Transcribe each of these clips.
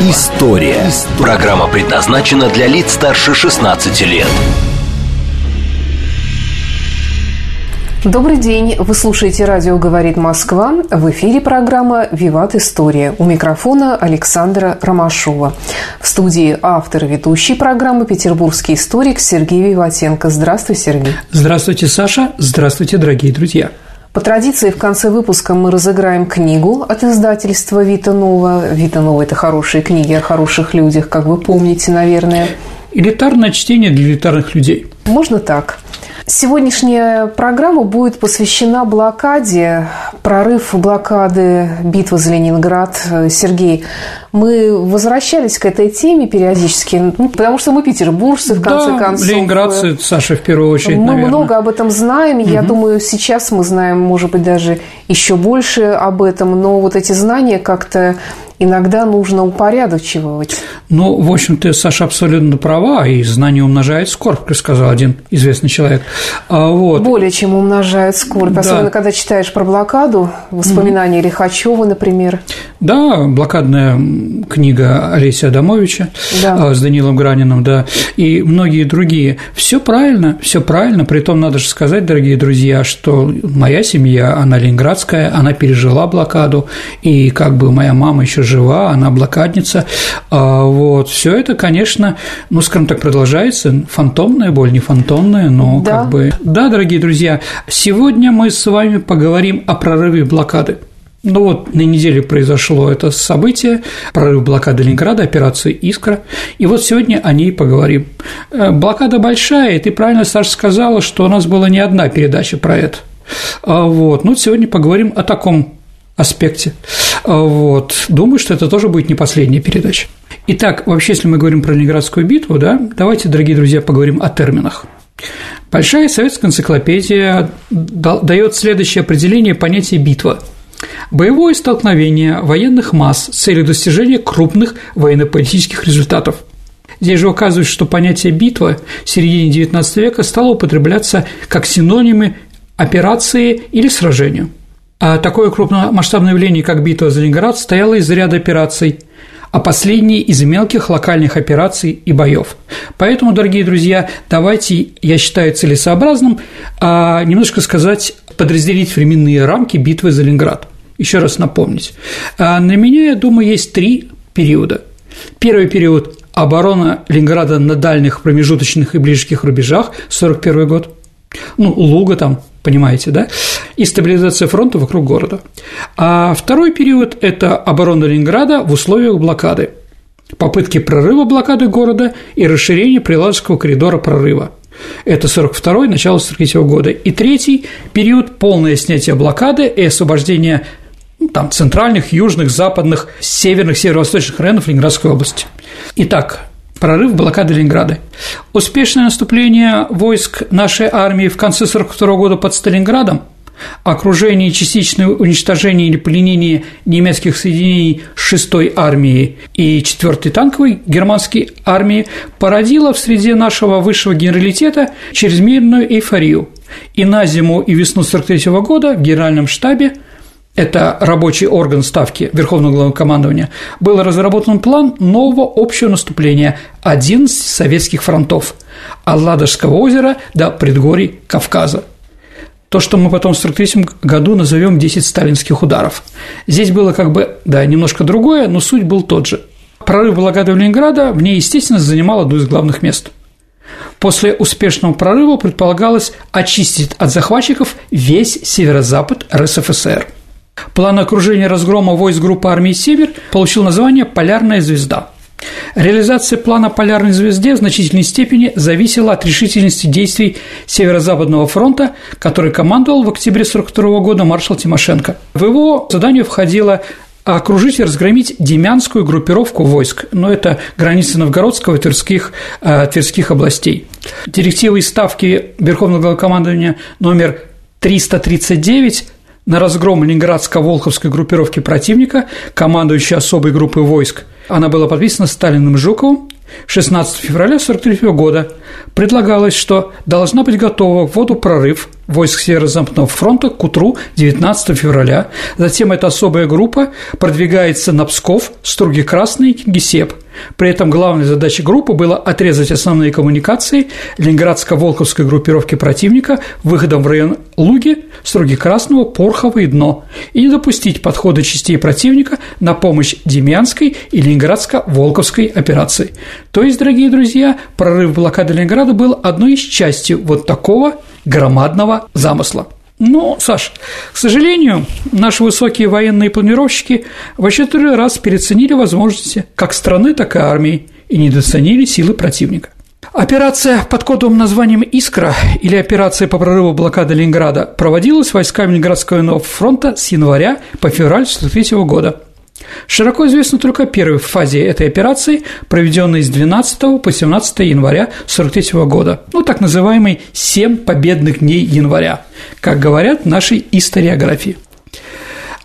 История». Программа предназначена для лиц старше 16 лет. Добрый день. Вы слушаете радио «Говорит Москва». В эфире программа «Виват История». У микрофона Александра Ромашова. В студии автор и ведущий программы петербургский историк Сергей Виватенко. Здравствуй, Сергей. Здравствуйте, Саша. Здравствуйте, дорогие друзья. По традиции в конце выпуска мы разыграем книгу от издательства «Вита Нова». «Вита Нова» – это хорошие книги о хороших людях, как вы помните, наверное. Элитарное чтение для элитарных людей. Можно так. Сегодняшняя программа будет посвящена блокаде, прорыв блокады битвы за Ленинград. Сергей, мы возвращались к этой теме периодически, ну, потому что мы петербуржцы, в конце да, концов. ленинградцы, Саша, в первую очередь, Мы наверное. много об этом знаем. Угу. Я думаю, сейчас мы знаем, может быть, даже еще больше об этом, но вот эти знания как-то иногда нужно упорядочивать. Ну, в общем, ты, Саша, абсолютно права, и знание умножает скорбь, как сказал один известный человек. А, вот. Более чем умножает скорбь, да. особенно когда читаешь про блокаду, воспоминания mm Лихачева, например. Да, блокадная книга Олеся Адамовича да. с Данилом Граниным, да, и многие другие. Все правильно, все правильно, при том надо же сказать, дорогие друзья, что моя семья, она ленинградская, она пережила блокаду, и как бы моя мама еще жива, она блокадница. А, вот, все это, конечно, ну, скажем так, продолжается. Фантомная боль, не фантомная, но да. как бы. Да, дорогие друзья, сегодня мы с вами поговорим о прорыве блокады. Ну вот на неделе произошло это событие, прорыв блокады Ленинграда, операция «Искра», и вот сегодня о ней поговорим. Э, блокада большая, и ты правильно, Саша, сказала, что у нас была не одна передача про это. А вот, ну сегодня поговорим о таком аспекте. А вот. Думаю, что это тоже будет не последняя передача. Итак, вообще, если мы говорим про Ленинградскую битву, да, давайте, дорогие друзья, поговорим о терминах. Большая советская энциклопедия дает следующее определение понятия «битва». Боевое столкновение военных масс с целью достижения крупных военно-политических результатов. Здесь же указывает, что понятие «битва» в середине XIX века стало употребляться как синонимы операции или сражению – а такое крупномасштабное явление, как битва за Ленинград, стояло из ряда операций, а последние из мелких локальных операций и боев. Поэтому, дорогие друзья, давайте, я считаю целесообразным, а, немножко сказать, подразделить временные рамки битвы за Ленинград. Еще раз напомнить. А, на меня, я думаю, есть три периода. Первый период – оборона Ленинграда на дальних промежуточных и ближних рубежах, 41 год. Ну, Луга там, понимаете, да? И стабилизация фронта вокруг города. А второй период – это оборона Ленинграда в условиях блокады, попытки прорыва блокады города и расширение Приладожского коридора прорыва. Это 42-й, начало 43 -го года. И третий период – полное снятие блокады и освобождение ну, там, центральных, южных, западных, северных, северо-восточных районов Ленинградской области. Итак, прорыв блокады Ленинграда. Успешное наступление войск нашей армии в конце 1942 года под Сталинградом, окружение и частичное уничтожение или пленение немецких соединений 6-й армии и 4-й танковой германской армии породило в среде нашего высшего генералитета чрезмерную эйфорию. И на зиму и весну 1943 года в Генеральном штабе это рабочий орган ставки Верховного Главнокомандования, был разработан план нового общего наступления 11 советских фронтов от Ладожского озера до предгорий Кавказа. То, что мы потом в 1943 году назовем 10 сталинских ударов. Здесь было как бы, да, немножко другое, но суть был тот же. Прорыв блокады Ленинграда ней, естественно, занимал одно из главных мест. После успешного прорыва предполагалось очистить от захватчиков весь северо-запад РСФСР – План окружения разгрома войск группы армии «Север» получил название «Полярная звезда». Реализация плана «Полярной звезде» в значительной степени зависела от решительности действий Северо-Западного фронта, который командовал в октябре 1942 года маршал Тимошенко. В его задание входило окружить и разгромить демянскую группировку войск, но это границы Новгородского и Тверских, э, Тверских областей. Директивы и ставки Верховного Главкомандования номер 339 на разгром Ленинградско-Волховской группировки противника, командующей особой группой войск. Она была подписана Сталиным Жуковым 16 февраля 1943 года предлагалось, что должна быть готова к вводу прорыв войск Северо-Западного фронта к утру 19 февраля. Затем эта особая группа продвигается на Псков, Струги Красный и. При этом главной задачей группы было отрезать основные коммуникации Ленинградско-Волковской группировки противника выходом в район Луги, Струги Красного, Порхова и Дно и не допустить подхода частей противника на помощь Демьянской и Ленинградско-Волковской операции. То есть, дорогие друзья, прорыв блокады Ленинграда был одной из частей вот такого громадного замысла. Но, Саш, к сожалению, наши высокие военные планировщики в очередной раз переоценили возможности как страны, так и армии и недооценили силы противника. Операция под кодовым названием «Искра» или операция по прорыву блокады Ленинграда проводилась войсками Ленинградского фронта с января по февраль 1943 года – Широко известна только первая фазе этой операции, проведенной с 12 по 17 января 1943 года, ну, так называемый «семь победных дней января», как говорят нашей историографии.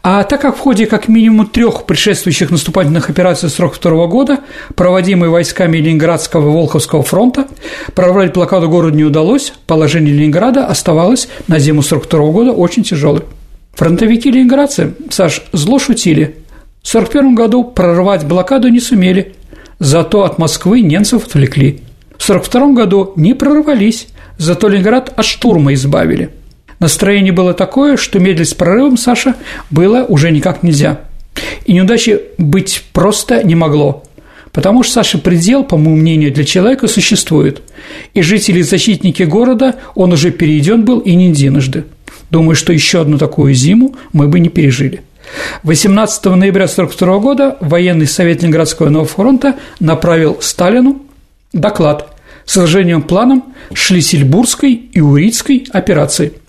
А так как в ходе как минимум трех предшествующих наступательных операций 1942 года, проводимые войсками Ленинградского и Волховского фронта, прорвать блокаду города не удалось, положение Ленинграда оставалось на зиму 1942 года очень тяжелым. Фронтовики-ленинградцы, Саш, зло шутили – в 1941 году прорвать блокаду не сумели, зато от Москвы немцев отвлекли. В 1942 году не прорвались, зато Ленинград от штурма избавили. Настроение было такое, что медлить с прорывом, Саша, было уже никак нельзя. И неудачи быть просто не могло. Потому что, Саша, предел, по моему мнению, для человека существует. И жители защитники города он уже перейден был и не единожды. Думаю, что еще одну такую зиму мы бы не пережили. 18 ноября 1942 года военный совет Ленинградского нового фронта направил Сталину доклад с изложением планом Шлиссельбургской и Урицкой операции –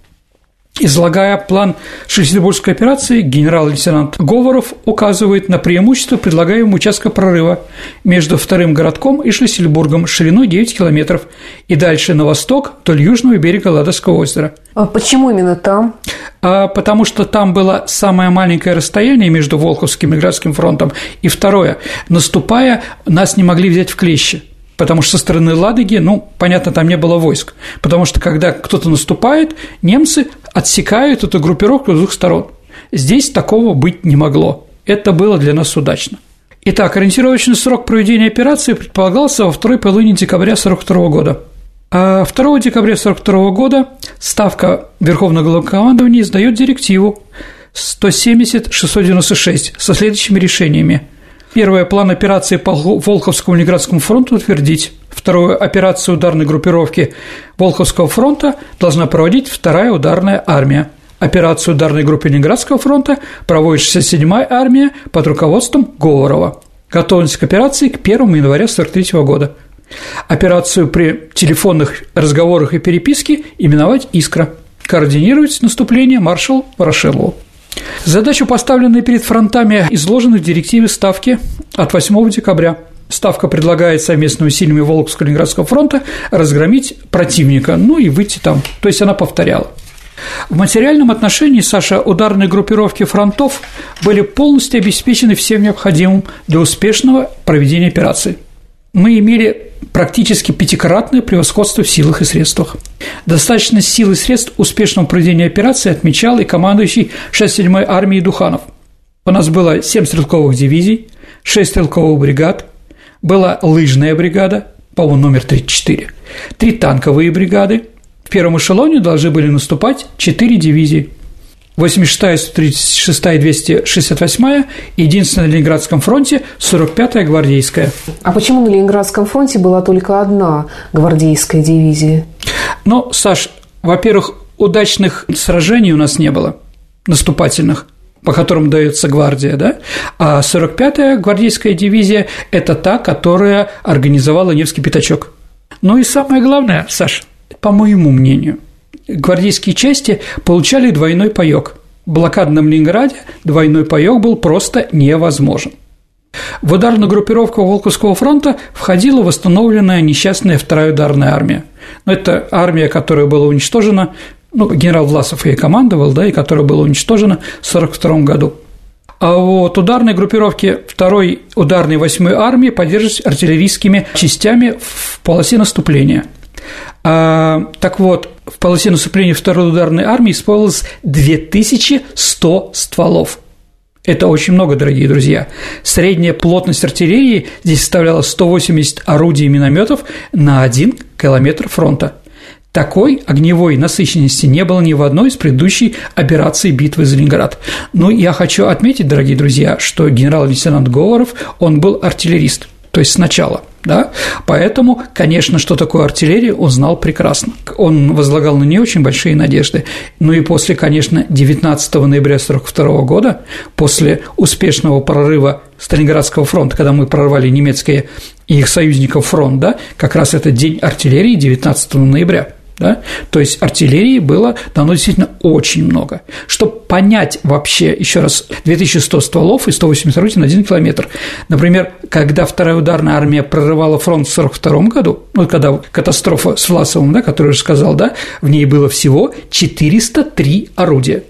Излагая план Шлиссельбургской операции, генерал-лейтенант Говоров указывает на преимущество предлагаемого участка прорыва между вторым городком и Шлиссельбургом шириной 9 километров и дальше на восток вдоль южного берега Ладожского озера. А почему именно там? А потому что там было самое маленькое расстояние между Волховским и Градским фронтом, и второе, наступая, нас не могли взять в клещи – потому что со стороны Ладоги, ну, понятно, там не было войск, потому что когда кто-то наступает, немцы отсекают эту группировку с двух сторон. Здесь такого быть не могло. Это было для нас удачно. Итак, ориентировочный срок проведения операции предполагался во второй половине декабря 1942 года. А 2 декабря 1942 года Ставка Верховного Главкомандования издает директиву 170-696 со следующими решениями – Первое – план операции по Волховскому Ленинградскому фронту утвердить. Второе – операцию ударной группировки Волховского фронта должна проводить вторая ударная армия. Операцию ударной группы Ленинградского фронта проводит 67-я армия под руководством Говорова. Готовность к операции к 1 января 1943 года. Операцию при телефонных разговорах и переписке именовать «Искра». Координировать наступление маршал Ворошилову. Задачу, поставленную перед фронтами, изложены в директиве Ставки от 8 декабря. Ставка предлагает совместными усилиями Волговского Ленинградского фронта разгромить противника, ну и выйти там. То есть она повторяла. В материальном отношении, Саша, ударные группировки фронтов были полностью обеспечены всем необходимым для успешного проведения операции. Мы имели практически пятикратное превосходство в силах и средствах. Достаточно сил и средств успешного проведения операции отмечал и командующий 67-й армией Духанов. У нас было 7 стрелковых дивизий, 6 стрелковых бригад, была лыжная бригада, по-моему, номер 34, три танковые бригады. В первом эшелоне должны были наступать 4 дивизии – 86-я, 136-я и 268-я, единственная на Ленинградском фронте 45-я гвардейская. А почему на Ленинградском фронте была только одна гвардейская дивизия? Ну, Саш, во-первых, удачных сражений у нас не было, наступательных по которым дается гвардия, да? А 45-я гвардейская дивизия – это та, которая организовала Невский пятачок. Ну и самое главное, Саш, по моему мнению – гвардейские части получали двойной паёк. в блокадном Ленинграде двойной паёк был просто невозможен. В ударную группировку Волковского фронта входила восстановленная несчастная вторая ударная армия. Но это армия, которая была уничтожена, ну, генерал Власов ей командовал, да, и которая была уничтожена в 1942 году. А вот ударные группировки второй ударной 8 армии поддерживались артиллерийскими частями в полосе наступления. А, так вот, в полосе наступления второй ударной армии использовалось 2100 стволов – это очень много, дорогие друзья. Средняя плотность артиллерии здесь составляла 180 орудий и минометов на 1 километр фронта. Такой огневой насыщенности не было ни в одной из предыдущей операций битвы за Ленинград. Но я хочу отметить, дорогие друзья, что генерал-лейтенант Говоров, он был артиллерист, то есть сначала – да? Поэтому, конечно, что такое артиллерия, он знал прекрасно. Он возлагал на нее очень большие надежды. Ну и после, конечно, 19 ноября 1942 года, после успешного прорыва Сталинградского фронта, когда мы прорвали немецкие и их союзников фронт, да, как раз это день артиллерии 19 ноября – да? То есть артиллерии было дано действительно очень много. Чтобы понять вообще, еще раз, 2100 стволов и 180 орудий на 1 километр. Например, когда вторая ударная армия прорывала фронт в 1942 году, ну, когда катастрофа с Власовым, да, который уже сказал, да, в ней было всего 403 орудия.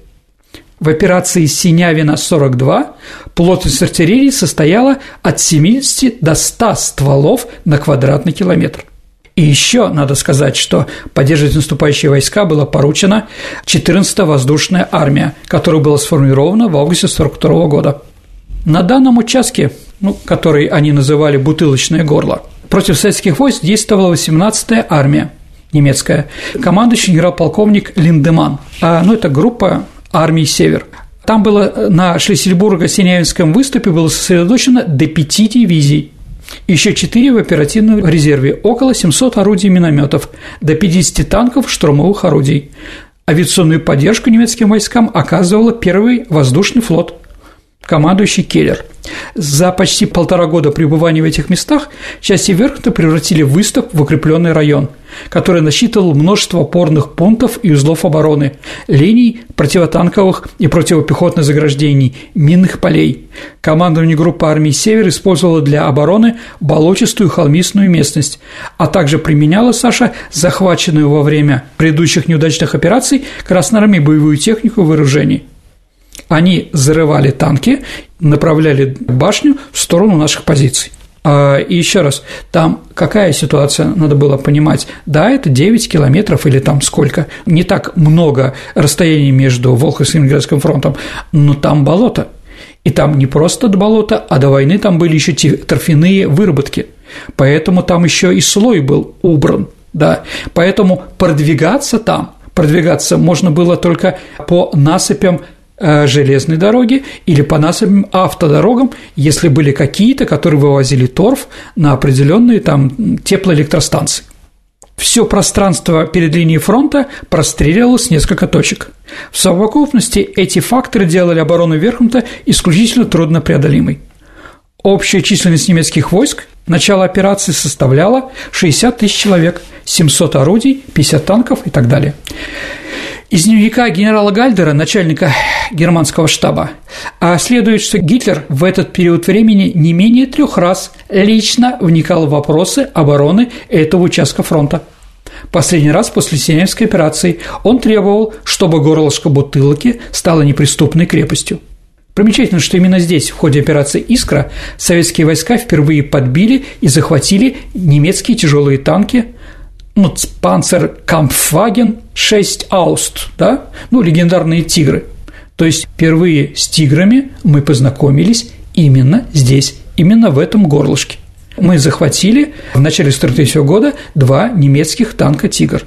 В операции Синявина-42 плотность артиллерии состояла от 70 до 100 стволов на квадратный километр. И еще надо сказать, что поддерживать наступающие войска было поручено 14-я воздушная армия, которая была сформирована в августе 1942 года. На данном участке, ну, который они называли «бутылочное горло», против советских войск действовала 18-я армия немецкая, командующий генерал-полковник Линдеман. А, ну, это группа армии «Север». Там было на Шлиссельбурго-Синявинском выступе было сосредоточено до пяти дивизий, еще 4 в оперативном резерве, около 700 орудий минометов, до 50 танков штурмовых орудий. Авиационную поддержку немецким войскам оказывал первый воздушный флот командующий Келлер. За почти полтора года пребывания в этих местах части Верхта превратили выступ в укрепленный район, который насчитывал множество опорных пунктов и узлов обороны, линий противотанковых и противопехотных заграждений, минных полей. Командование группы армии «Север» использовало для обороны болотистую холмистую местность, а также применяло, Саша, захваченную во время предыдущих неудачных операций Красной армии боевую технику и вооружений. Они зарывали танки, направляли башню в сторону наших позиций. А, и еще раз, там какая ситуация, надо было понимать, да, это 9 километров или там сколько, не так много расстояний между Волховским и Ленинградским фронтом, но там болото, и там не просто до болота, а до войны там были еще торфяные выработки, поэтому там еще и слой был убран, да, поэтому продвигаться там, продвигаться можно было только по насыпям железной дороги или по насыпным автодорогам, если были какие-то, которые вывозили торф на определенные там теплоэлектростанции. Все пространство перед линией фронта простреливалось несколько точек. В совокупности эти факторы делали оборону Верхмута исключительно труднопреодолимой. Общая численность немецких войск начало операции составляла 60 тысяч человек, 700 орудий, 50 танков и так далее. Из дневника генерала Гальдера, начальника германского штаба, а следует, что Гитлер в этот период времени не менее трех раз лично вникал в вопросы обороны этого участка фронта. Последний раз после Синявской операции он требовал, чтобы горлышко бутылки стало неприступной крепостью. Примечательно, что именно здесь, в ходе операции «Искра», советские войска впервые подбили и захватили немецкие тяжелые танки Панцер Кампфваген 6 Ауст, да, ну, легендарные тигры. То есть впервые с тиграми мы познакомились именно здесь, именно в этом горлышке. Мы захватили в начале 43 года два немецких танка «Тигр»,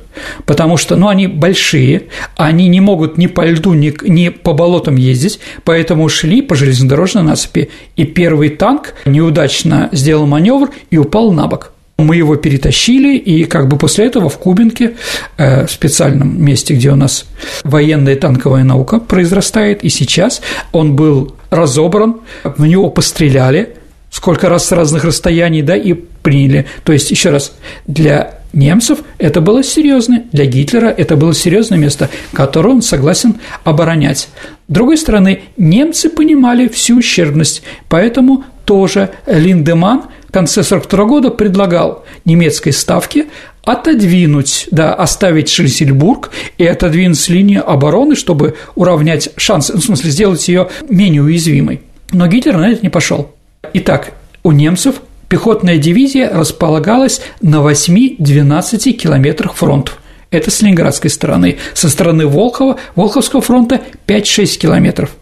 потому что, ну, они большие, они не могут ни по льду, ни, ни по болотам ездить, поэтому шли по железнодорожной насыпи, и первый танк неудачно сделал маневр и упал на бок. Мы его перетащили, и как бы после этого в Кубинке, э, в специальном месте, где у нас военная танковая наука произрастает, и сейчас он был разобран, в него постреляли, сколько раз с разных расстояний, да, и приняли. То есть, еще раз, для немцев это было серьезно, для Гитлера это было серьезное место, которое он согласен оборонять. С другой стороны, немцы понимали всю ущербность, поэтому тоже Линдеман конце 1942 года предлагал немецкой ставке отодвинуть, да, оставить Шлиссельбург и отодвинуть линию обороны, чтобы уравнять шансы, ну, в смысле, сделать ее менее уязвимой. Но Гитлер на это не пошел. Итак, у немцев пехотная дивизия располагалась на 8-12 километрах фронтов. Это с ленинградской стороны. Со стороны Волхова, Волховского фронта 5-6 километров.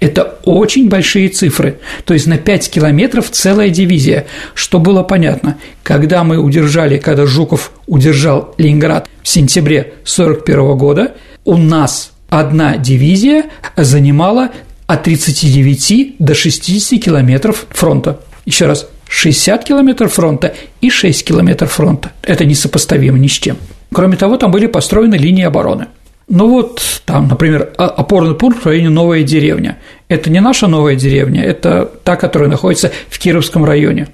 Это очень большие цифры. То есть на 5 километров целая дивизия. Что было понятно, когда мы удержали, когда Жуков удержал Ленинград в сентябре 1941 года, у нас одна дивизия занимала от 39 до 60 километров фронта. Еще раз, 60 километров фронта и 6 километров фронта. Это несопоставимо ни с чем. Кроме того, там были построены линии обороны. Ну вот там, например, опорный пункт в районе Новая деревня. Это не наша новая деревня, это та, которая находится в Кировском районе.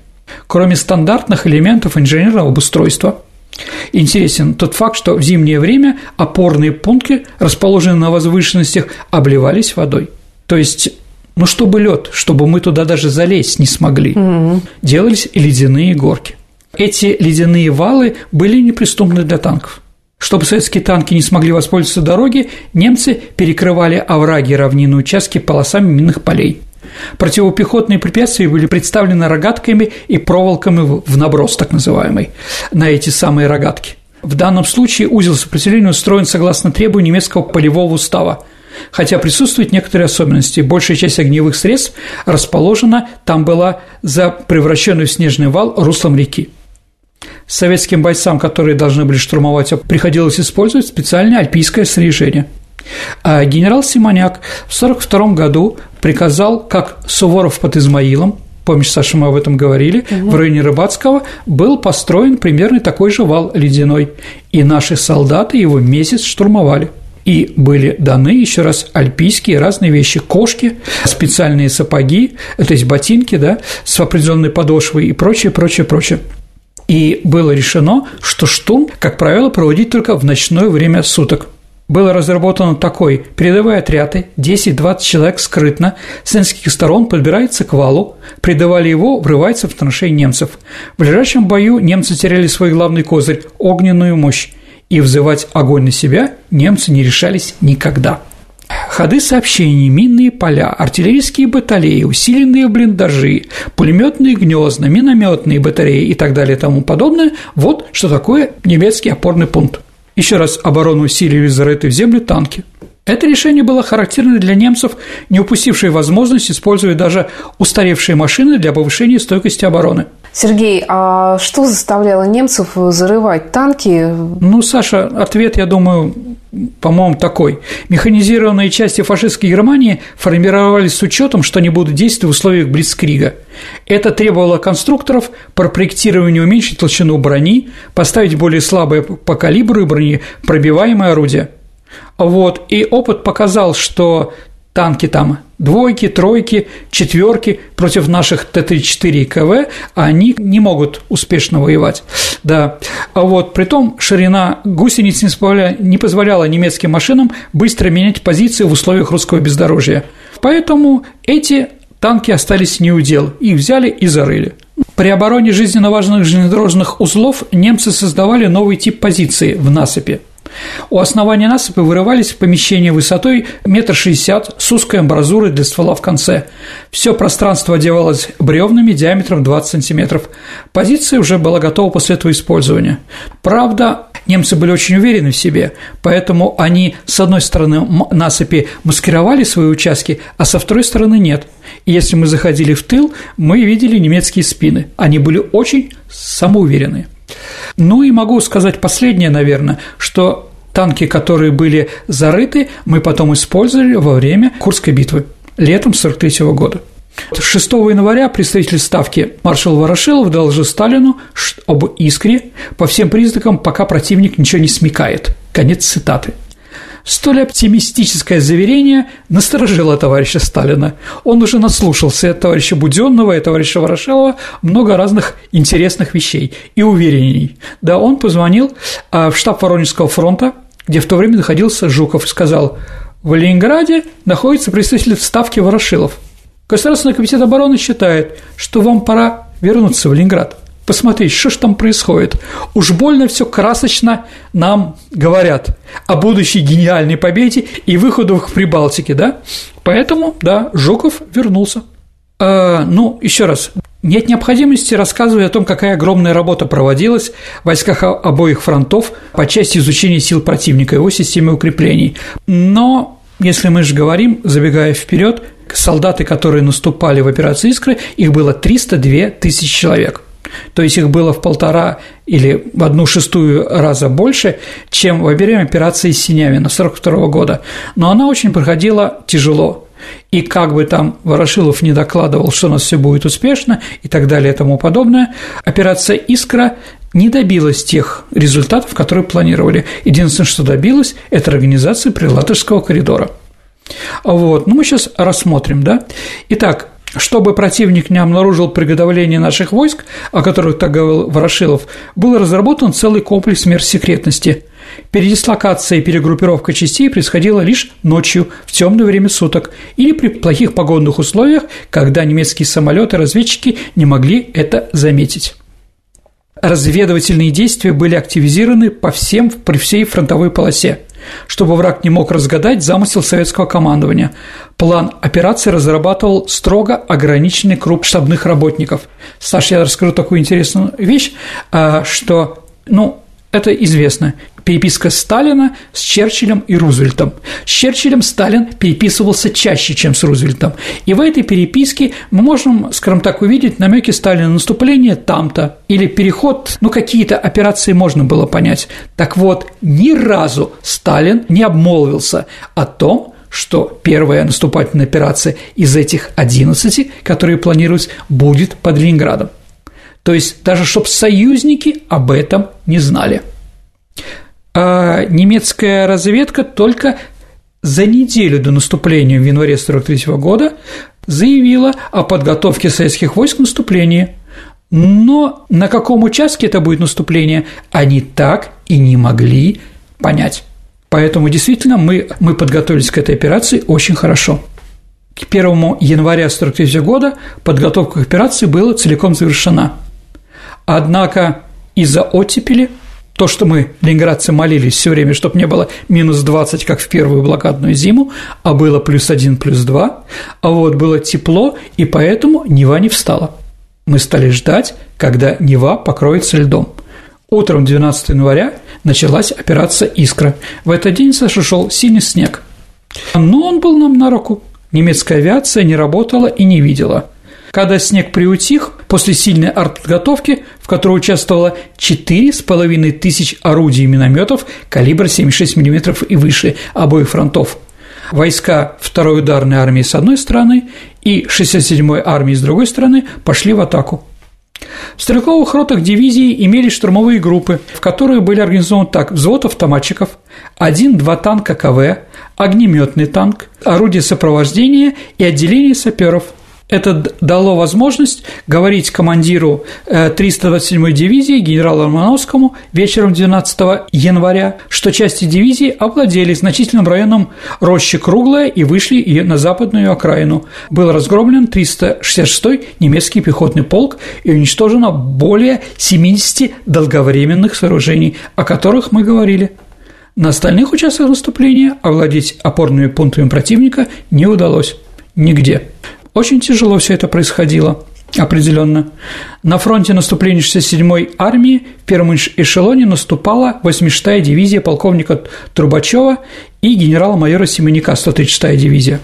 Кроме стандартных элементов инженерного обустройства, интересен тот факт, что в зимнее время опорные пункты, расположенные на возвышенностях, обливались водой. То есть ну, чтобы лед, чтобы мы туда даже залезть не смогли. Угу. Делались ледяные горки. Эти ледяные валы были неприступны для танков. Чтобы советские танки не смогли воспользоваться дороги, немцы перекрывали овраги и равнинные участки полосами минных полей. Противопехотные препятствия были представлены рогатками и проволоками в наброс, так называемый, на эти самые рогатки. В данном случае узел сопротивления устроен согласно требованию немецкого полевого устава, хотя присутствуют некоторые особенности. Большая часть огневых средств расположена там была за превращенную в снежный вал руслом реки. Советским бойцам, которые должны были штурмовать, приходилось использовать специальное альпийское снаряжение. А генерал Симоняк в 1942 году приказал, как Суворов под Измаилом, помнишь, Саша, мы об этом говорили, угу. в районе Рыбацкого был построен примерно такой же вал ледяной, и наши солдаты его месяц штурмовали – и были даны еще раз альпийские разные вещи, кошки, специальные сапоги, то есть ботинки, да, с определенной подошвой и прочее, прочее, прочее. И было решено, что штурм, как правило, проводить только в ночное время суток. Было разработано такой передовые отряды, 10-20 человек скрытно, с нескольких сторон подбирается к валу, предавали его, врывается в отношение немцев. В ближайшем бою немцы теряли свой главный козырь – огненную мощь и взывать огонь на себя немцы не решались никогда. Ходы сообщений, минные поля, артиллерийские батареи, усиленные блиндажи, пулеметные гнезда, минометные батареи и так далее и тому подобное – вот что такое немецкий опорный пункт. Еще раз оборону усиливали зарытые в землю танки. Это решение было характерно для немцев, не упустившие возможность использовать даже устаревшие машины для повышения стойкости обороны – Сергей, а что заставляло немцев зарывать танки? Ну, Саша, ответ, я думаю, по-моему, такой. Механизированные части фашистской Германии формировались с учетом, что они будут действовать в условиях Блицкрига. Это требовало конструкторов по проектированию уменьшить толщину брони, поставить более слабое по калибру и брони пробиваемое орудие. Вот, и опыт показал, что танки там двойки, тройки, четверки против наших Т-34 и КВ, они не могут успешно воевать. Да. А вот при том ширина гусениц не позволяла, не позволяла немецким машинам быстро менять позиции в условиях русского бездорожья. Поэтому эти танки остались не у дел, их взяли и зарыли. При обороне жизненно важных железнодорожных узлов немцы создавали новый тип позиции в насыпи – у основания насыпи вырывались помещения высотой метр шестьдесят с узкой амбразурой для ствола в конце. Все пространство одевалось бревнами диаметром 20 сантиметров. Позиция уже была готова после этого использования. Правда, немцы были очень уверены в себе, поэтому они с одной стороны насыпи маскировали свои участки, а со второй стороны нет. И если мы заходили в тыл, мы видели немецкие спины. Они были очень самоуверенные. Ну и могу сказать последнее, наверное, что танки, которые были зарыты, мы потом использовали во время Курской битвы летом 1943 года. 6 января представитель Ставки маршал Ворошилов доложил Сталину об искре по всем признакам, пока противник ничего не смекает. Конец цитаты. Столь оптимистическое заверение насторожило товарища Сталина. Он уже наслушался от товарища Буденного и товарища Ворошилова много разных интересных вещей и уверений. Да, он позвонил а, в штаб Воронежского фронта, где в то время находился Жуков, и сказал, в Ленинграде находится представитель Ставки Ворошилов. Государственный комитет обороны считает, что вам пора вернуться в Ленинград – посмотреть, что же там происходит. Уж больно все красочно нам говорят о будущей гениальной победе и выходу в Прибалтике, да? Поэтому, да, Жуков вернулся. А, ну, еще раз, нет необходимости рассказывать о том, какая огромная работа проводилась в войсках обоих фронтов по части изучения сил противника, его системы укреплений. Но если мы же говорим, забегая вперед, солдаты, которые наступали в операции «Искры», их было 302 тысячи человек – то есть их было в полтора или в одну шестую раза больше, чем во время операции Синявина 1942 года. Но она очень проходила тяжело. И как бы там Ворошилов не докладывал, что у нас все будет успешно и так далее и тому подобное, операция «Искра» не добилась тех результатов, которые планировали. Единственное, что добилась, это организация Прилатышского коридора. Вот, ну мы сейчас рассмотрим, да. Итак, чтобы противник не обнаружил приготовление наших войск, о которых так говорил Ворошилов, был разработан целый комплекс мер секретности. Передислокация и перегруппировка частей происходила лишь ночью, в темное время суток, или при плохих погодных условиях, когда немецкие самолеты и разведчики не могли это заметить разведывательные действия были активизированы по всем, при всей фронтовой полосе – чтобы враг не мог разгадать замысел советского командования. План операции разрабатывал строго ограниченный круг штабных работников. Саша, я расскажу такую интересную вещь, а, что, ну, это известно переписка Сталина с Черчиллем и Рузвельтом. С Черчиллем Сталин переписывался чаще, чем с Рузвельтом. И в этой переписке мы можем, скажем так, увидеть намеки Сталина на наступление там-то или переход, ну, какие-то операции можно было понять. Так вот, ни разу Сталин не обмолвился о том, что первая наступательная операция из этих 11, которые планировались, будет под Ленинградом. То есть даже чтобы союзники об этом не знали немецкая разведка только за неделю до наступления в январе 1943 года заявила о подготовке советских войск к наступлению. Но на каком участке это будет наступление, они так и не могли понять. Поэтому действительно мы, мы подготовились к этой операции очень хорошо. К 1 января 1943 года подготовка к операции была целиком завершена. Однако из-за оттепели – то, что мы, ленинградцы, молились все время, чтобы не было минус 20, как в первую блокадную зиму, а было плюс 1, плюс 2, а вот было тепло, и поэтому Нева не встала. Мы стали ждать, когда Нева покроется льдом. Утром 12 января началась операция «Искра». В этот день сошел синий снег. Но он был нам на руку. Немецкая авиация не работала и не видела – когда снег приутих, после сильной артподготовки, в которой участвовало 4,5 тысяч орудий и минометов калибра 76 мм и выше обоих фронтов, войска второй ударной армии с одной стороны и 67-й армии с другой стороны пошли в атаку. В стрелковых ротах дивизии имели штурмовые группы, в которых были организованы так взвод автоматчиков, один-два танка КВ, огнеметный танк, орудие сопровождения и отделение саперов – это дало возможность говорить командиру 327-й э, дивизии генералу Романовскому вечером 12 января, что части дивизии овладели значительным районом Рощи Круглая и вышли на западную окраину. Был разгромлен 366-й немецкий пехотный полк и уничтожено более 70 долговременных сооружений, о которых мы говорили. На остальных участках наступления овладеть опорными пунктами противника не удалось. Нигде. Очень тяжело все это происходило, определенно. На фронте наступления 67-й армии в первом эшелоне наступала 86-я дивизия полковника Трубачева и генерала-майора Семеняка 136-я дивизия.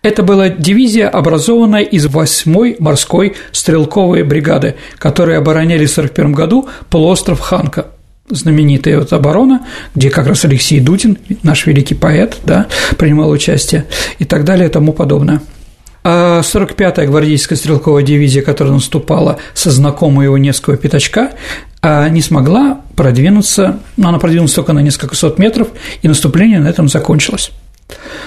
Это была дивизия, образованная из 8-й морской стрелковой бригады, которые обороняли в 1941 году полуостров Ханка знаменитая вот оборона, где как раз Алексей Дудин, наш великий поэт, да, принимал участие и так далее и тому подобное. А 45-я гвардейская стрелковая дивизия, которая наступала со знакомого его Невского пятачка, а не смогла продвинуться, она продвинулась только на несколько сот метров, и наступление на этом закончилось.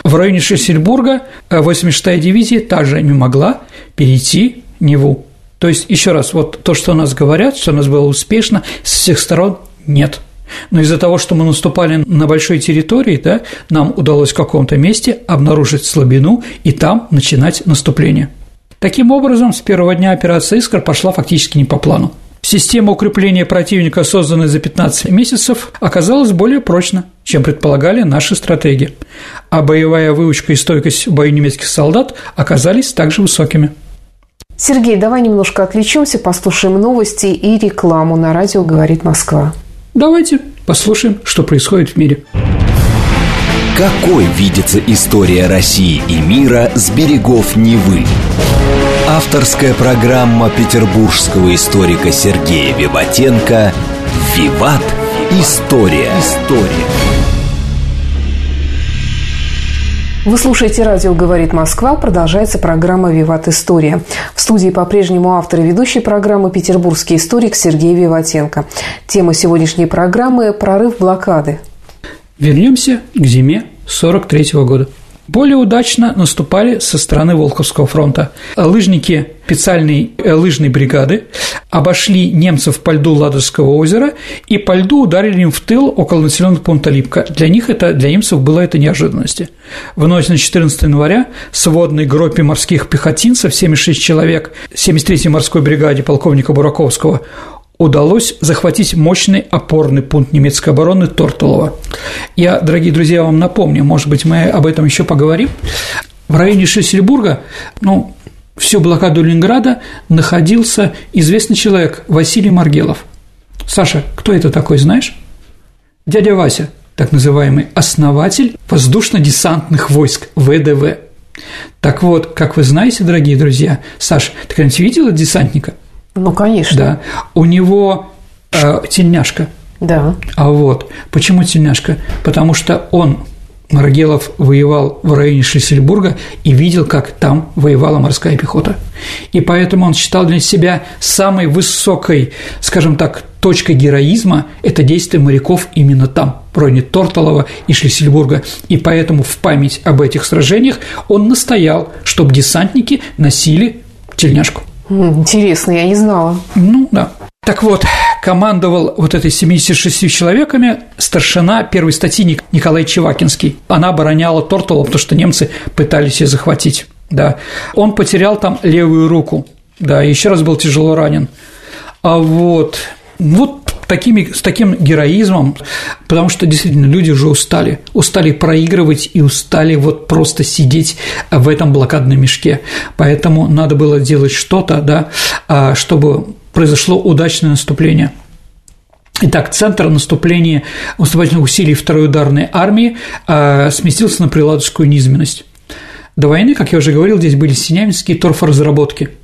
В районе Шлиссельбурга 86-я дивизия также не могла перейти Неву. То есть, еще раз, вот то, что у нас говорят, что у нас было успешно, с всех сторон нет. Но из-за того, что мы наступали на большой территории, да, нам удалось в каком-то месте обнаружить слабину и там начинать наступление. Таким образом, с первого дня операция «Искра» пошла фактически не по плану. Система укрепления противника, созданная за 15 месяцев, оказалась более прочна, чем предполагали наши стратеги, а боевая выучка и стойкость в бою немецких солдат оказались также высокими. Сергей, давай немножко отвлечемся, послушаем новости и рекламу на радио «Говорит Москва». Давайте послушаем, что происходит в мире. Какой видится история России и мира с берегов Невы? Авторская программа петербургского историка Сергея Виватенко «Виват. История». История. Вы слушаете радио «Говорит Москва». Продолжается программа «Виват История». В студии по-прежнему автор и ведущий программы петербургский историк Сергей Виватенко. Тема сегодняшней программы – прорыв блокады. Вернемся к зиме 43 -го года. Более удачно наступали со стороны Волховского фронта. Лыжники специальной э, лыжной бригады обошли немцев по льду Ладожского озера и по льду ударили им в тыл около населенного пункта Липка. Для них это, для немцев было это неожиданностью. В ночь на 14 января сводной группе морских пехотинцев, 76 человек, 73-й морской бригаде полковника Бураковского, удалось захватить мощный опорный пункт немецкой обороны Тортулова. Я, дорогие друзья, вам напомню, может быть, мы об этом еще поговорим. В районе Шлиссельбурга, ну, всю блокаду Ленинграда находился известный человек Василий Маргелов. Саша, кто это такой, знаешь? Дядя Вася, так называемый основатель воздушно-десантных войск ВДВ. Так вот, как вы знаете, дорогие друзья, Саша, ты когда-нибудь видела десантника – ну, конечно. Да. У него э, тельняшка. Да. А вот почему тельняшка? Потому что он Маргелов воевал в районе Шлиссельбурга и видел, как там воевала морская пехота. И поэтому он считал для себя самой высокой, скажем так, точкой героизма – это действие моряков именно там, в районе Тортолова и Шлиссельбурга. И поэтому в память об этих сражениях он настоял, чтобы десантники носили тельняшку. Интересно, я не знала. Ну, да. Так вот, командовал вот этой 76 человеками старшина первой статьи Николай Чевакинский. Она обороняла Тортово, потому что немцы пытались ее захватить. Да. Он потерял там левую руку. Да, еще раз был тяжело ранен. А вот, вот такими, с таким героизмом, потому что действительно люди уже устали, устали проигрывать и устали вот просто сидеть в этом блокадном мешке. Поэтому надо было делать что-то, да, а, чтобы произошло удачное наступление. Итак, центр наступления наступательных усилий второй ударной армии а, сместился на Приладовскую низменность. До войны, как я уже говорил, здесь были синявинские торфоразработки –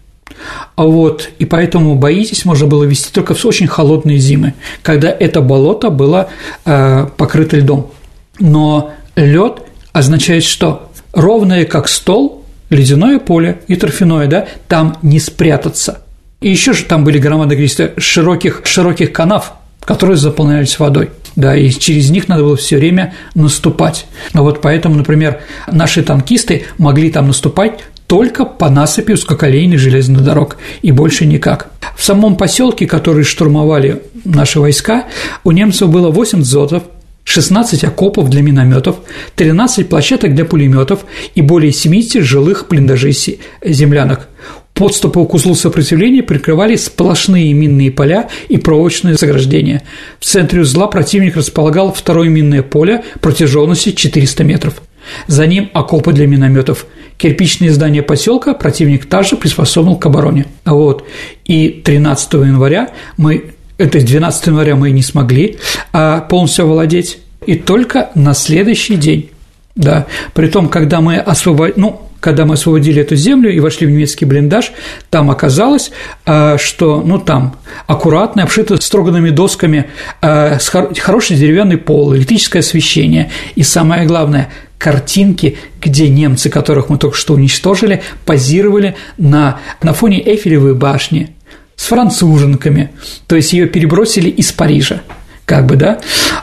вот, и поэтому боитесь можно было вести только в очень холодные зимы, когда это болото было э, покрыто льдом. Но лед означает что? Ровное как стол, ледяное поле и торфяное, да, там не спрятаться. И еще же там были громадное количество широких, широких канав, которые заполнялись водой. Да, и через них надо было все время наступать. Вот поэтому, например, наши танкисты могли там наступать только по насыпи узкоколейных железных дорог и больше никак. В самом поселке, который штурмовали наши войска, у немцев было 8 дзотов, 16 окопов для минометов, 13 площадок для пулеметов и более 70 жилых блиндажей землянок. Подступы к узлу сопротивления прикрывали сплошные минные поля и проволочные заграждения. В центре узла противник располагал второе минное поле протяженностью 400 метров. За ним окопы для минометов. Кирпичные здания поселка противник также приспособил к обороне. Вот. И 13 января мы это 12 января мы не смогли а полностью овладеть, и только на следующий день, да, при том, когда мы освободили, ну, когда мы освободили эту землю и вошли в немецкий блиндаж, там оказалось, а, что, ну, там аккуратно, обшито строганными досками, а, хороший деревянный пол, электрическое освещение и, самое главное, картинки, где немцы, которых мы только что уничтожили, позировали на, на фоне Эйфелевой башни, с француженками, то есть ее перебросили из Парижа, как бы, да,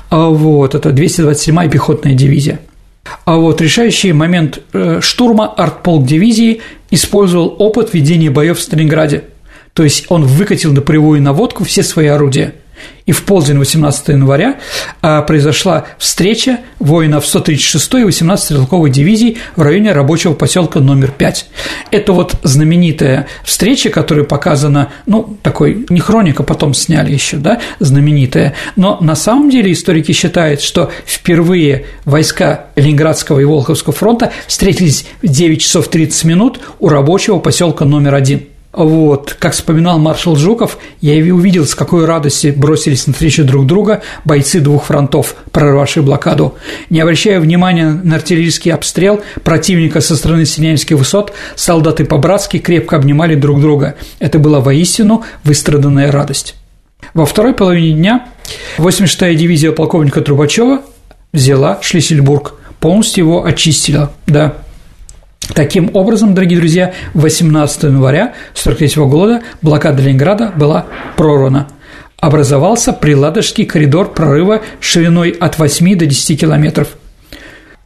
а вот, это 227-я пехотная дивизия. А вот решающий момент э, штурма артполк дивизии использовал опыт ведения боев в Сталинграде, то есть он выкатил на полевую наводку все свои орудия – и в полдень 18 января а, произошла встреча воинов 136-й и 18-й стрелковой дивизий в районе рабочего поселка номер 5. Это вот знаменитая встреча, которая показана, ну, такой, не хроника, потом сняли еще, да, знаменитая, но на самом деле историки считают, что впервые войска Ленинградского и Волховского фронта встретились в 9 часов 30 минут у рабочего поселка номер один. Вот, как вспоминал маршал Жуков, я и увидел, с какой радости бросились на встречу друг друга бойцы двух фронтов, прорвавшие блокаду. Не обращая внимания на артиллерийский обстрел противника со стороны Синявских высот, солдаты по-братски крепко обнимали друг друга. Это была воистину выстраданная радость. Во второй половине дня 86-я дивизия полковника Трубачева взяла Шлиссельбург, полностью его очистила, да, Таким образом, дорогие друзья, 18 января 1943 года блокада Ленинграда была прорвана. Образовался Приладожский коридор прорыва шириной от 8 до 10 километров.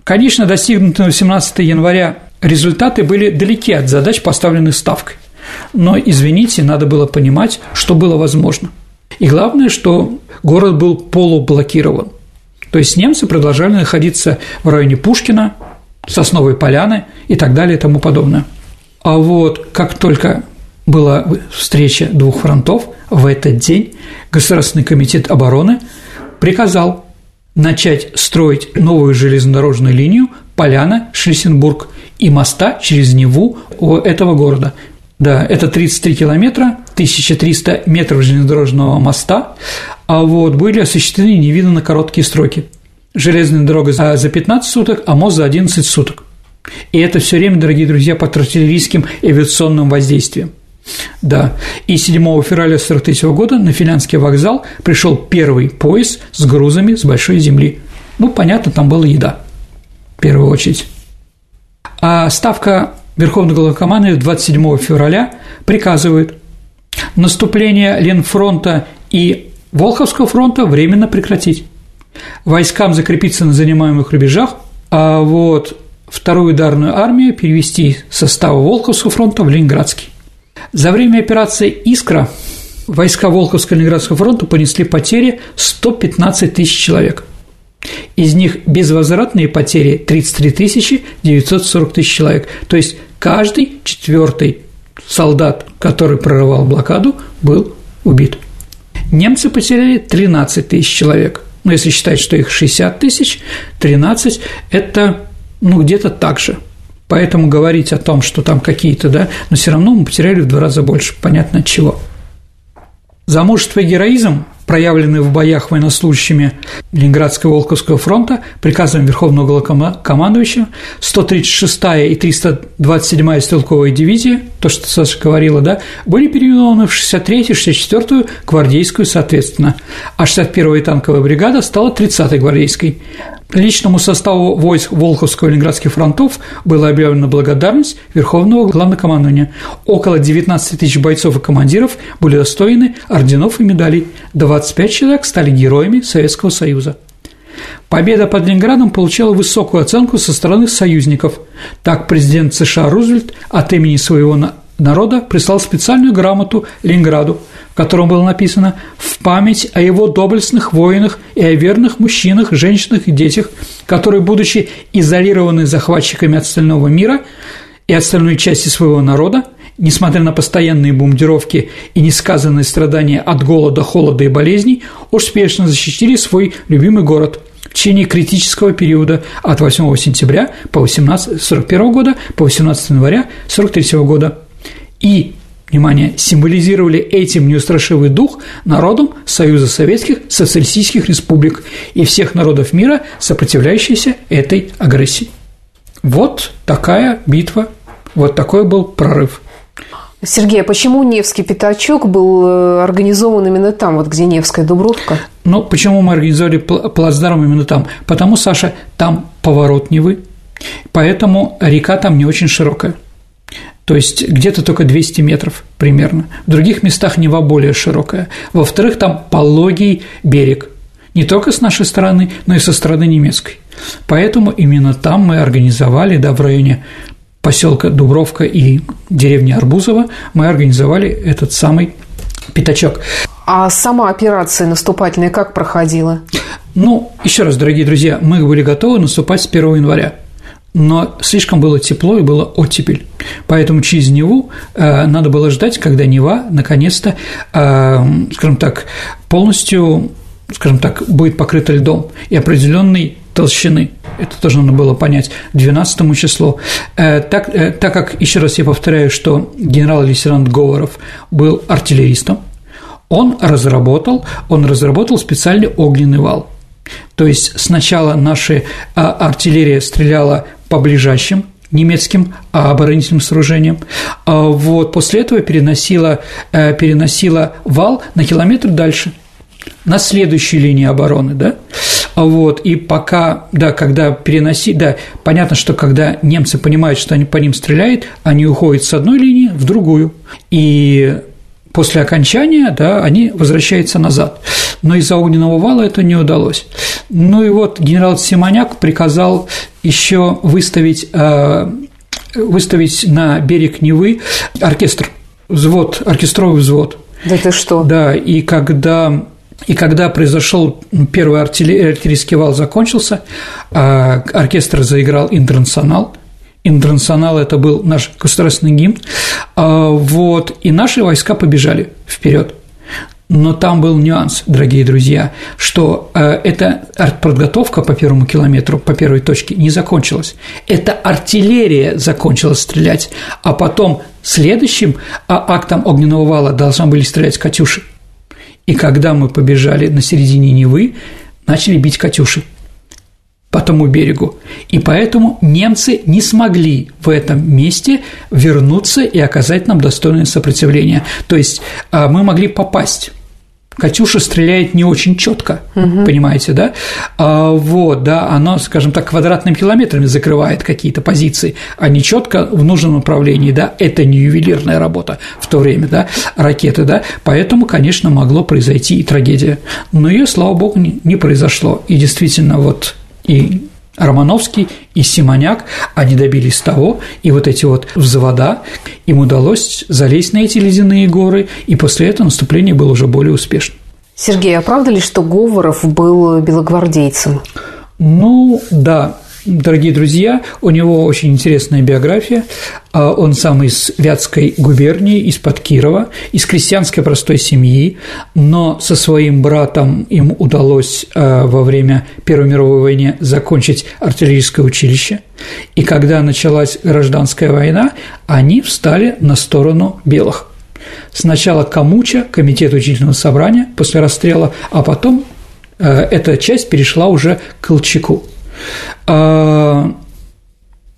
Конечно, достигнутые 18 января результаты были далеки от задач, поставленных Ставкой. Но, извините, надо было понимать, что было возможно. И главное, что город был полублокирован. То есть немцы продолжали находиться в районе Пушкина, Сосновой поляны и так далее и тому подобное. А вот как только была встреча двух фронтов, в этот день Государственный комитет обороны приказал начать строить новую железнодорожную линию Поляна-Шлиссенбург и моста через Неву у этого города. Да, это 33 километра, 1300 метров железнодорожного моста, а вот были осуществлены невиданно короткие сроки – железная дорога за 15 суток, а мост за 11 суток. И это все время, дорогие друзья, под артиллерийским авиационным воздействием. Да. И 7 февраля 1943 года на финляндский вокзал пришел первый поезд с грузами с большой земли. Ну, понятно, там была еда, в первую очередь. А ставка Верховного Главкомандования 27 февраля приказывает наступление Ленфронта и Волховского фронта временно прекратить войскам закрепиться на занимаемых рубежах, а вот вторую ударную армию перевести с состава Волховского фронта в Ленинградский. За время операции «Искра» войска Волховского и Ленинградского фронта понесли потери 115 тысяч человек. Из них безвозвратные потери 33 тысячи 940 тысяч человек. То есть каждый четвертый солдат, который прорывал блокаду, был убит. Немцы потеряли 13 тысяч человек – но если считать, что их 60 тысяч, 13 – это ну, где-то так же. Поэтому говорить о том, что там какие-то, да, но все равно мы потеряли в два раза больше, понятно от чего. За мужество и героизм проявленные в боях военнослужащими Ленинградского и Волковского фронта приказом Верховного Главкомандующего 136-я и 327-я стрелковая дивизии, то, что Саша говорила, да, были переименованы в 63-ю и 64-ю гвардейскую соответственно, а 61-я танковая бригада стала 30-й гвардейской. Личному составу войск Волховского и Ленинградских фронтов была объявлена благодарность Верховного Главнокомандования. Около 19 тысяч бойцов и командиров были достойны орденов и медалей. 25 человек стали героями Советского Союза. Победа под Ленинградом получила высокую оценку со стороны союзников. Так президент США Рузвельт от имени своего народа прислал специальную грамоту Ленинграду, в котором было написано «в память о его доблестных воинах и о верных мужчинах, женщинах и детях, которые, будучи изолированы захватчиками от остального мира и остальной части своего народа, несмотря на постоянные бомбардировки и несказанные страдания от голода, холода и болезней, успешно защитили свой любимый город – в течение критического периода от 8 сентября по 18, 41 года по 18 января 43 года и внимание, символизировали этим неустрашивый дух народом Союза Советских Социалистических Республик и всех народов мира, сопротивляющихся этой агрессии. Вот такая битва, вот такой был прорыв. Сергей, а почему Невский пятачок был э, организован именно там, вот где Невская Дубровка? Ну, почему мы организовали плацдарм именно там? Потому, Саша, там поворот Невы, поэтому река там не очень широкая. То есть где-то только 200 метров примерно. В других местах Нева более широкая. Во-вторых, там пологий берег, не только с нашей стороны, но и со стороны немецкой. Поэтому именно там мы организовали, да, в районе поселка Дубровка и деревни Арбузова, мы организовали этот самый пятачок. А сама операция наступательная как проходила? Ну, еще раз, дорогие друзья, мы были готовы наступать с 1 января но слишком было тепло и было оттепель. Поэтому через Неву э, надо было ждать, когда Нева наконец-то, э, скажем так, полностью, скажем так, будет покрыта льдом и определенной толщины. Это тоже надо было понять 12 числу. Э, так, э, так как, еще раз я повторяю, что генерал-лейтенант Говоров был артиллеристом, он разработал, он разработал специальный огненный вал. То есть сначала наша а, артиллерия стреляла по ближайшим немецким оборонительным сооружениям. А вот после этого переносила, э, переносила вал на километр дальше, на следующей линии обороны, да, вот, и пока, да, когда переноси, да, понятно, что когда немцы понимают, что они по ним стреляют, они уходят с одной линии в другую, и после окончания, да, они возвращаются назад. Но из-за огненного вала это не удалось. Ну и вот генерал Симоняк приказал еще выставить, э, выставить на берег Невы оркестр, взвод, оркестровый взвод. Да ты что? Да, и когда и когда произошел первый артиллерийский вал закончился, а оркестр заиграл «Интернационал», Интернационал это был наш государственный гимн, а, вот, и наши войска побежали вперед. Но там был нюанс, дорогие друзья, что э, эта подготовка по первому километру, по первой точке не закончилась. Это артиллерия закончила стрелять, а потом следующим а, актом огненного вала должны были стрелять «Катюши». И когда мы побежали на середине Невы, начали бить «Катюши» по тому берегу. И поэтому немцы не смогли в этом месте вернуться и оказать нам достойное сопротивление. То есть а, мы могли попасть Катюша стреляет не очень четко, угу. понимаете, да? А, вот, да, оно, скажем так, квадратными километрами закрывает какие-то позиции, а не четко в нужном направлении, да? Это не ювелирная работа в то время, да? Ракеты, да? Поэтому, конечно, могло произойти и трагедия, но ее, слава богу, не произошло. И действительно, вот и Романовский и Симоняк, они добились того, и вот эти вот взвода, им удалось залезть на эти ледяные горы, и после этого наступление было уже более успешным. Сергей, а правда ли, что Говоров был белогвардейцем? Ну, да, Дорогие друзья, у него очень интересная биография. А, он сам из Вятской губернии, из-под Кирова, из крестьянской простой семьи, но со своим братом им удалось а, во время Первой мировой войны закончить артиллерийское училище. И когда началась гражданская война, они встали на сторону белых. Сначала Камуча, комитет учительного собрания после расстрела, а потом а, эта часть перешла уже к Колчаку. А,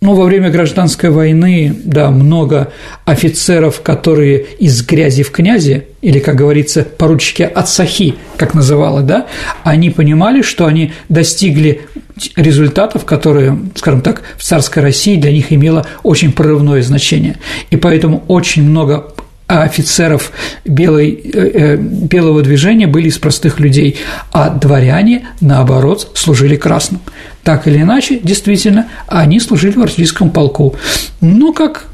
ну, во время гражданской войны, да, много офицеров, которые из грязи в князи, или, как говорится, поручики от сахи, как называла, да, они понимали, что они достигли результатов, которые, скажем так, в царской России для них имело очень прорывное значение. И поэтому очень много офицеров белой, э, э, белого движения были из простых людей, а дворяне, наоборот, служили красным. Так или иначе, действительно, они служили в артиллерийском полку. Но как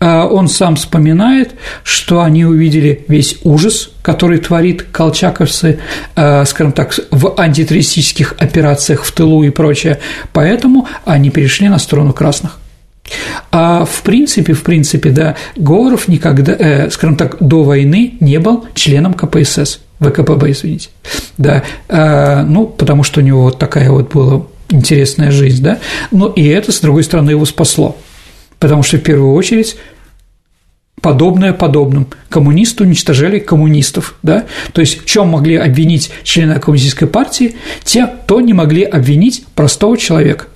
а, он сам вспоминает, что они увидели весь ужас, который творит колчаковцы, а, скажем так, в антитеррористических операциях в тылу и прочее, поэтому они перешли на сторону красных. А в принципе, в принципе, да, Говоров никогда, э, скажем так, до войны не был членом КПСС, ВКПБ, извините, да, э, ну, потому что у него вот такая вот была интересная жизнь, да, но и это, с другой стороны, его спасло, потому что в первую очередь подобное подобным. Коммунисты уничтожали коммунистов, да? То есть в чем могли обвинить члена коммунистической партии, те, кто не могли обвинить простого человека.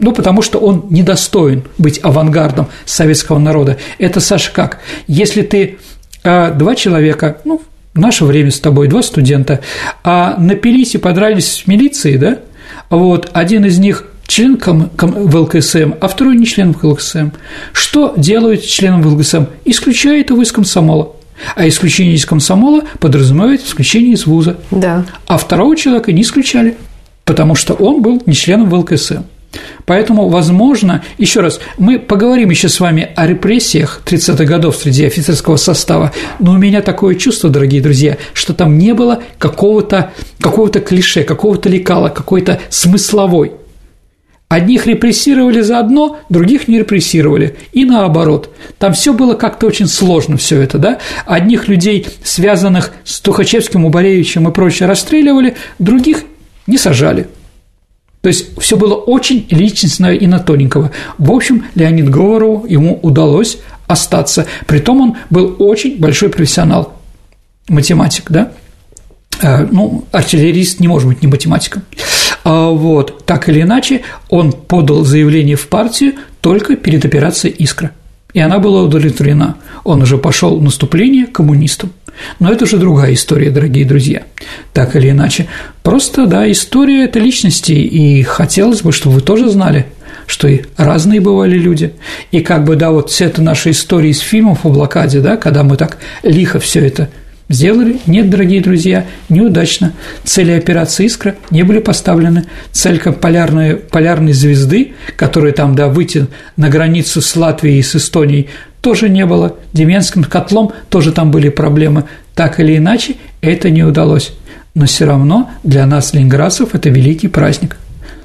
Ну, потому что он недостоин быть авангардом советского народа. Это, Саша, как? Если ты а, два человека, ну, в наше время с тобой, два студента, а напились и подрались с милицией, да, вот, один из них член ком- ком- ВЛКСМ, а второй не член ВЛКСМ. Что делают членом ВЛКСМ? Исключают его из комсомола. А исключение из комсомола подразумевает исключение из вуза. Да. А второго человека не исключали, потому что он был не членом ВЛКСМ. Поэтому, возможно, еще раз, мы поговорим еще с вами о репрессиях 30-х годов среди офицерского состава, но у меня такое чувство, дорогие друзья, что там не было какого-то какого клише, какого-то лекала, какой-то смысловой. Одних репрессировали за одно, других не репрессировали. И наоборот. Там все было как-то очень сложно, все это, да? Одних людей, связанных с Тухачевским, Убаревичем и прочее, расстреливали, других не сажали. То есть все было очень личностное и на тоненького. В общем, Леонид Говорову ему удалось остаться. Притом он был очень большой профессионал, математик, да? Э, ну, артиллерист не может быть не математиком. А вот, так или иначе, он подал заявление в партию только перед операцией «Искра». И она была удовлетворена. Он уже пошел в наступление коммунистам. Но это уже другая история, дорогие друзья. Так или иначе. Просто, да, история – это личности, и хотелось бы, чтобы вы тоже знали, что и разные бывали люди. И как бы, да, вот вся эта наша история из фильмов о блокаде, да, когда мы так лихо все это Сделали? Нет, дорогие друзья, неудачно. Цели операции «Искра» не были поставлены. Цель полярной, полярной звезды, которая там, да, выйти на границу с Латвией и с Эстонией, тоже не было. Деменским котлом тоже там были проблемы. Так или иначе, это не удалось. Но все равно для нас, ленинградцев, это великий праздник.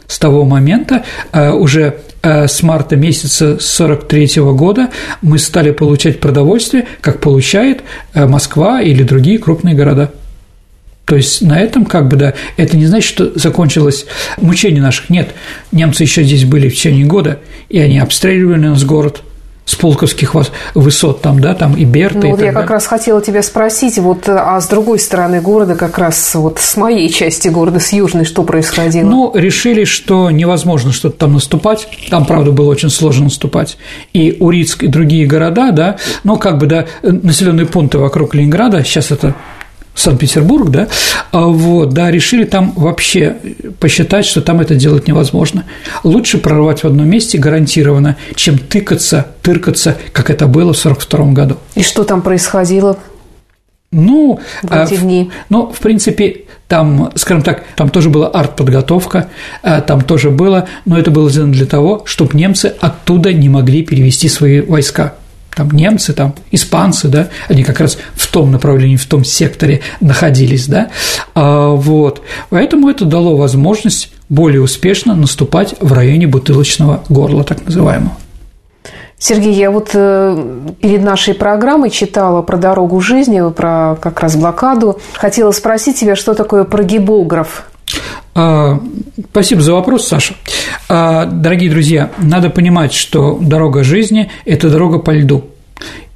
С того момента э, уже Э, с марта месяца 43 года мы стали получать продовольствие, как получает э, Москва или другие крупные города. То есть на этом как бы, да, это не значит, что закончилось мучение наших. Нет, немцы еще здесь были в течение года, и они обстреливали нас город – с полковских высот там, да, там и Берта. Ну, и вот я как раз хотела тебя спросить, вот, а с другой стороны города, как раз вот с моей части города, с южной, что происходило? Ну, решили, что невозможно что-то там наступать, там, правда, было очень сложно наступать, и Урицк, и другие города, да, но как бы, да, населенные пункты вокруг Ленинграда, сейчас это Санкт-Петербург, да, а вот, да, решили там вообще посчитать, что там это делать невозможно. Лучше прорвать в одном месте гарантированно, чем тыкаться, тыркаться, как это было в 1942 году. И что там происходило? Ну, в эти а, дни. Ну, в принципе, там, скажем так, там тоже была артподготовка, а, там тоже было, но это было сделано для того, чтобы немцы оттуда не могли перевести свои войска там немцы, там испанцы, да, они как раз в том направлении, в том секторе находились, да, а, вот, поэтому это дало возможность более успешно наступать в районе бутылочного горла, так называемого. Сергей, я вот э, перед нашей программой читала про дорогу жизни, про как раз блокаду. Хотела спросить тебя, что такое прогибограф? А, спасибо за вопрос, Саша. А, дорогие друзья, надо понимать, что дорога жизни – это дорога по льду.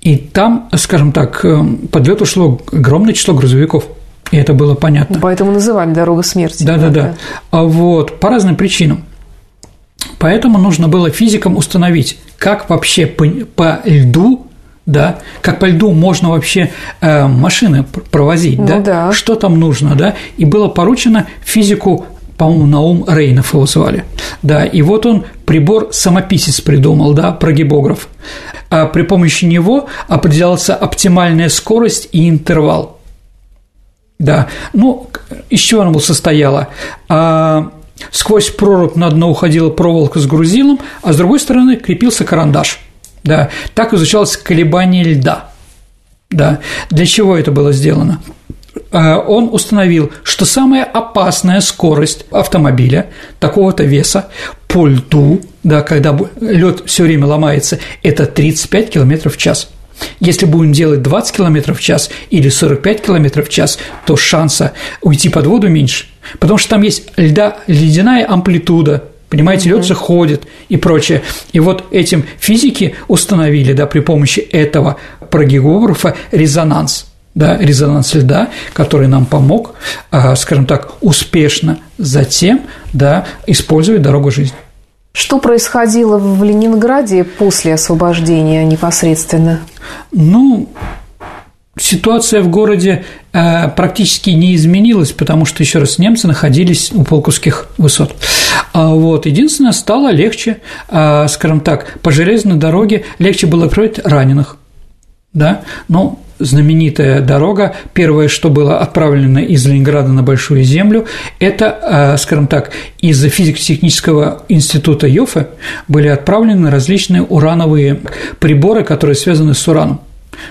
И там, скажем так, э, под лед ушло огромное число грузовиков. И это было понятно. Поэтому называли дорога смерти. Да, да, да. А вот по разным причинам. Поэтому нужно было физикам установить, как вообще по льду да, как по льду можно вообще э, машины провозить, ну, да? да, что там нужно, да, и было поручено физику по-моему, Наум Рейнов его звали, да, и вот он прибор самописец придумал, да, прогибограф. А при помощи него определялся оптимальная скорость и интервал. Да, ну, из чего оно состояло? А, сквозь прорубь на дно уходила проволока с грузилом, а с другой стороны крепился карандаш – да, так изучалось колебание льда. Да. Для чего это было сделано? А, он установил, что самая опасная скорость автомобиля такого-то веса по льду, да, когда лед все время ломается, это 35 км в час. Если будем делать 20 км в час или 45 км в час, то шанса уйти под воду меньше, потому что там есть льда, ледяная амплитуда, Понимаете, лед же ходит и прочее. И вот этим физики установили, да, при помощи этого прогеографа резонанс, да, резонанс льда, который нам помог, а, скажем так, успешно затем, да, использовать дорогу жизни. Что происходило в Ленинграде после освобождения непосредственно? Ну, ситуация в городе э, практически не изменилась, потому что, еще раз, немцы находились у Полковских высот. А вот. Единственное, стало легче, э, скажем так, по железной дороге легче было отправить раненых. Да? Ну, знаменитая дорога, первое, что было отправлено из Ленинграда на Большую Землю, это, скажем так, из физико-технического института Йофе были отправлены различные урановые приборы, которые связаны с ураном.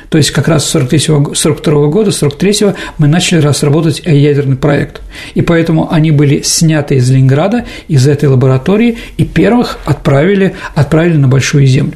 То есть как раз с 1942 года, 1943 мы начали разработать ядерный проект. И поэтому они были сняты из Ленинграда, из этой лаборатории, и первых отправили, отправили на Большую Землю.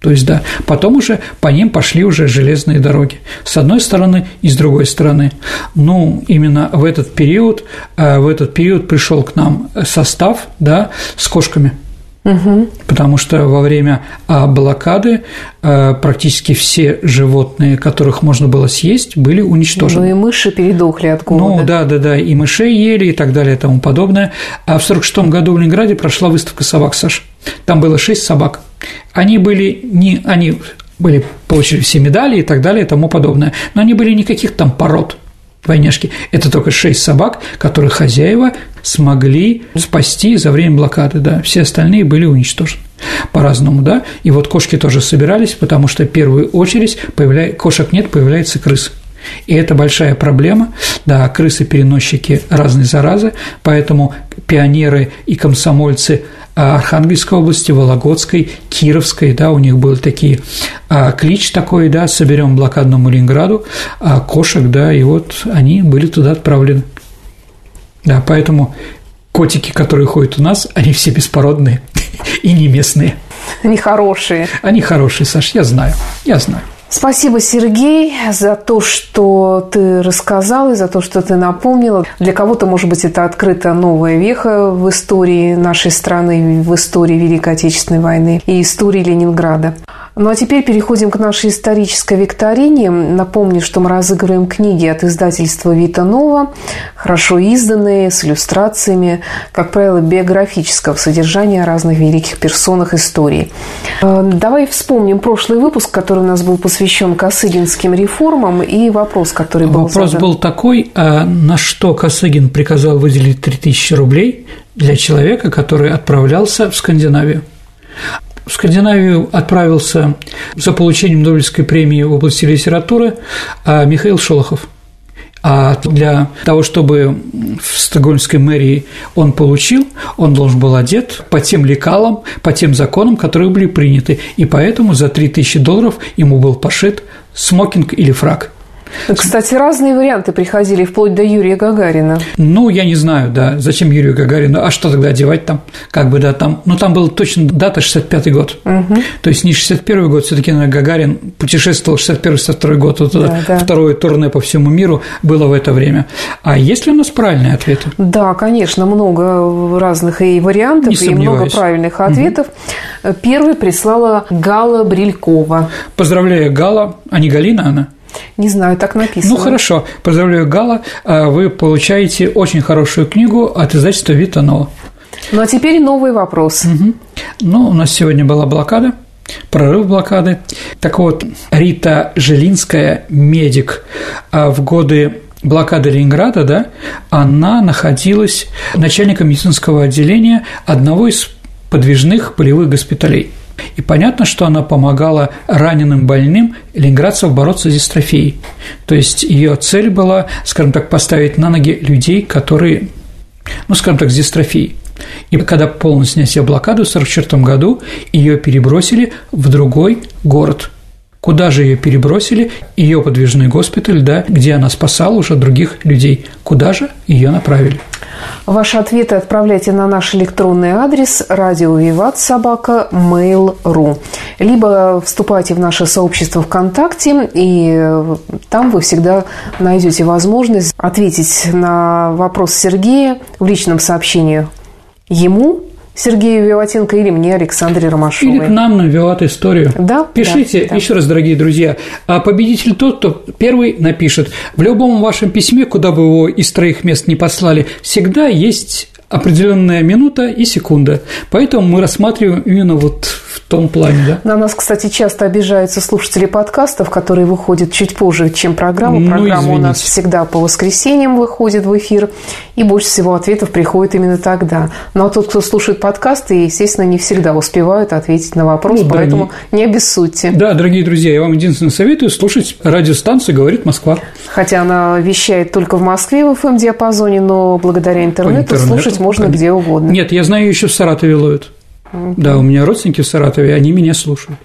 То есть, да, потом уже по ним пошли уже железные дороги. С одной стороны и с другой стороны. Ну, именно в этот период, э, в этот период пришел к нам состав, да, с кошками – Угу. Потому что во время а, блокады а, практически все животные, которых можно было съесть, были уничтожены. Ну и мыши передохли от голода. Ну да, да, да, и мышей ели и так далее и тому подобное. А в 1946 году в Ленинграде прошла выставка собак, Саш. Там было шесть собак. Они были не, они были, получили все медали и так далее и тому подобное, но они были никаких там пород двойняшки. Это только шесть собак, которые хозяева смогли спасти за время блокады, да, все остальные были уничтожены по-разному, да, и вот кошки тоже собирались, потому что в первую очередь появля... кошек нет, появляется крыс. И это большая проблема, да, крысы-переносчики разной заразы, поэтому пионеры и комсомольцы а, Архангельской области, Вологодской, Кировской, да, у них был такие а, клич такой, да, соберем блокадному Ленинграду а, кошек, да, и вот они были туда отправлены. Да, поэтому котики, которые ходят у нас, они все беспородные и не местные. Они хорошие. Они хорошие, Саш, я знаю, я знаю. Спасибо, Сергей, за то, что ты рассказал и за то, что ты напомнил. Для кого-то, может быть, это открыта новая веха в истории нашей страны, в истории Великой Отечественной войны и истории Ленинграда. Ну а теперь переходим к нашей исторической викторине. Напомню, что мы разыгрываем книги от издательства «Вита Нова», хорошо изданные, с иллюстрациями, как правило, биографического содержания разных великих персонах истории. Э, давай вспомним прошлый выпуск, который у нас был посвящен Косыгинским реформам, и вопрос, который был Вопрос задан. был такой, а на что Косыгин приказал выделить 3000 рублей для человека, который отправлялся в Скандинавию. В Скандинавию отправился за получением Нобелевской премии в области литературы а, Михаил Шолохов. А для того, чтобы в Стокгольмской мэрии он получил, он должен был одет по тем лекалам, по тем законам, которые были приняты. И поэтому за 3000 долларов ему был пошит смокинг или фраг – кстати, разные варианты приходили, вплоть до Юрия Гагарина. Ну, я не знаю, да, зачем Юрию Гагарину, а что тогда одевать там, как бы, да, там, ну, там была точно дата 65-й год, угу. то есть не 61-й год, все таки Гагарин путешествовал 61-62 год, вот да, да. второе турне по всему миру было в это время. А есть ли у нас правильные ответы? Да, конечно, много разных и вариантов, и много правильных ответов. Угу. Первый прислала Гала Брилькова. Поздравляю, Гала, а не Галина она? Не знаю, так написано. Ну хорошо, поздравляю, Гала, а, вы получаете очень хорошую книгу от издательства Витанова. Ну а теперь новый вопрос. Угу. Ну, у нас сегодня была блокада, прорыв блокады. Так вот, Рита Жилинская, медик, а, в годы блокады Ленинграда, да, она находилась начальником медицинского отделения одного из подвижных полевых госпиталей – и понятно, что она помогала раненым больным ленинградцев бороться с дистрофией. То есть ее цель была, скажем так, поставить на ноги людей, которые, ну, скажем так, с дистрофией. И когда полностью снятие блокаду в 1944 году, ее перебросили в другой город. Куда же ее перебросили? Ее подвижный госпиталь, да, где она спасала уже других людей. Куда же ее направили? Ваши ответы отправляйте на наш электронный адрес радио Виват собака mail.ru либо вступайте в наше сообщество ВКонтакте, и там вы всегда найдете возможность ответить на вопрос Сергея в личном сообщении ему Сергею Виватенко или мне, Александре Ромашовой. Или к нам на Виват Историю. Да. Пишите, да, да. еще раз, дорогие друзья. А победитель тот, кто первый напишет. В любом вашем письме, куда бы его из троих мест не послали, всегда есть определенная минута и секунда. Поэтому мы рассматриваем именно вот в том плане, да. На нас, кстати, часто обижаются слушатели подкастов, которые выходят чуть позже, чем программа. Ну, программа извините. у нас всегда по воскресеньям выходит в эфир, и больше всего ответов приходит именно тогда. Но тот, кто слушает подкасты, естественно, не всегда успевают ответить на вопрос, Ну, да, поэтому не обессудьте. Да, дорогие друзья, я вам единственное советую слушать радиостанцию «Говорит Москва». Хотя она вещает только в Москве в FM-диапазоне, но благодаря интернету, интернету, слушать можно конечно. где угодно. Нет, я знаю, еще в Саратове ловят. Да, у меня родственники в Саратове, они меня слушают.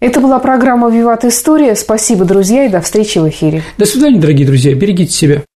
Это была программа «Виват История». Спасибо, друзья, и до встречи в эфире. До свидания, дорогие друзья, берегите себя.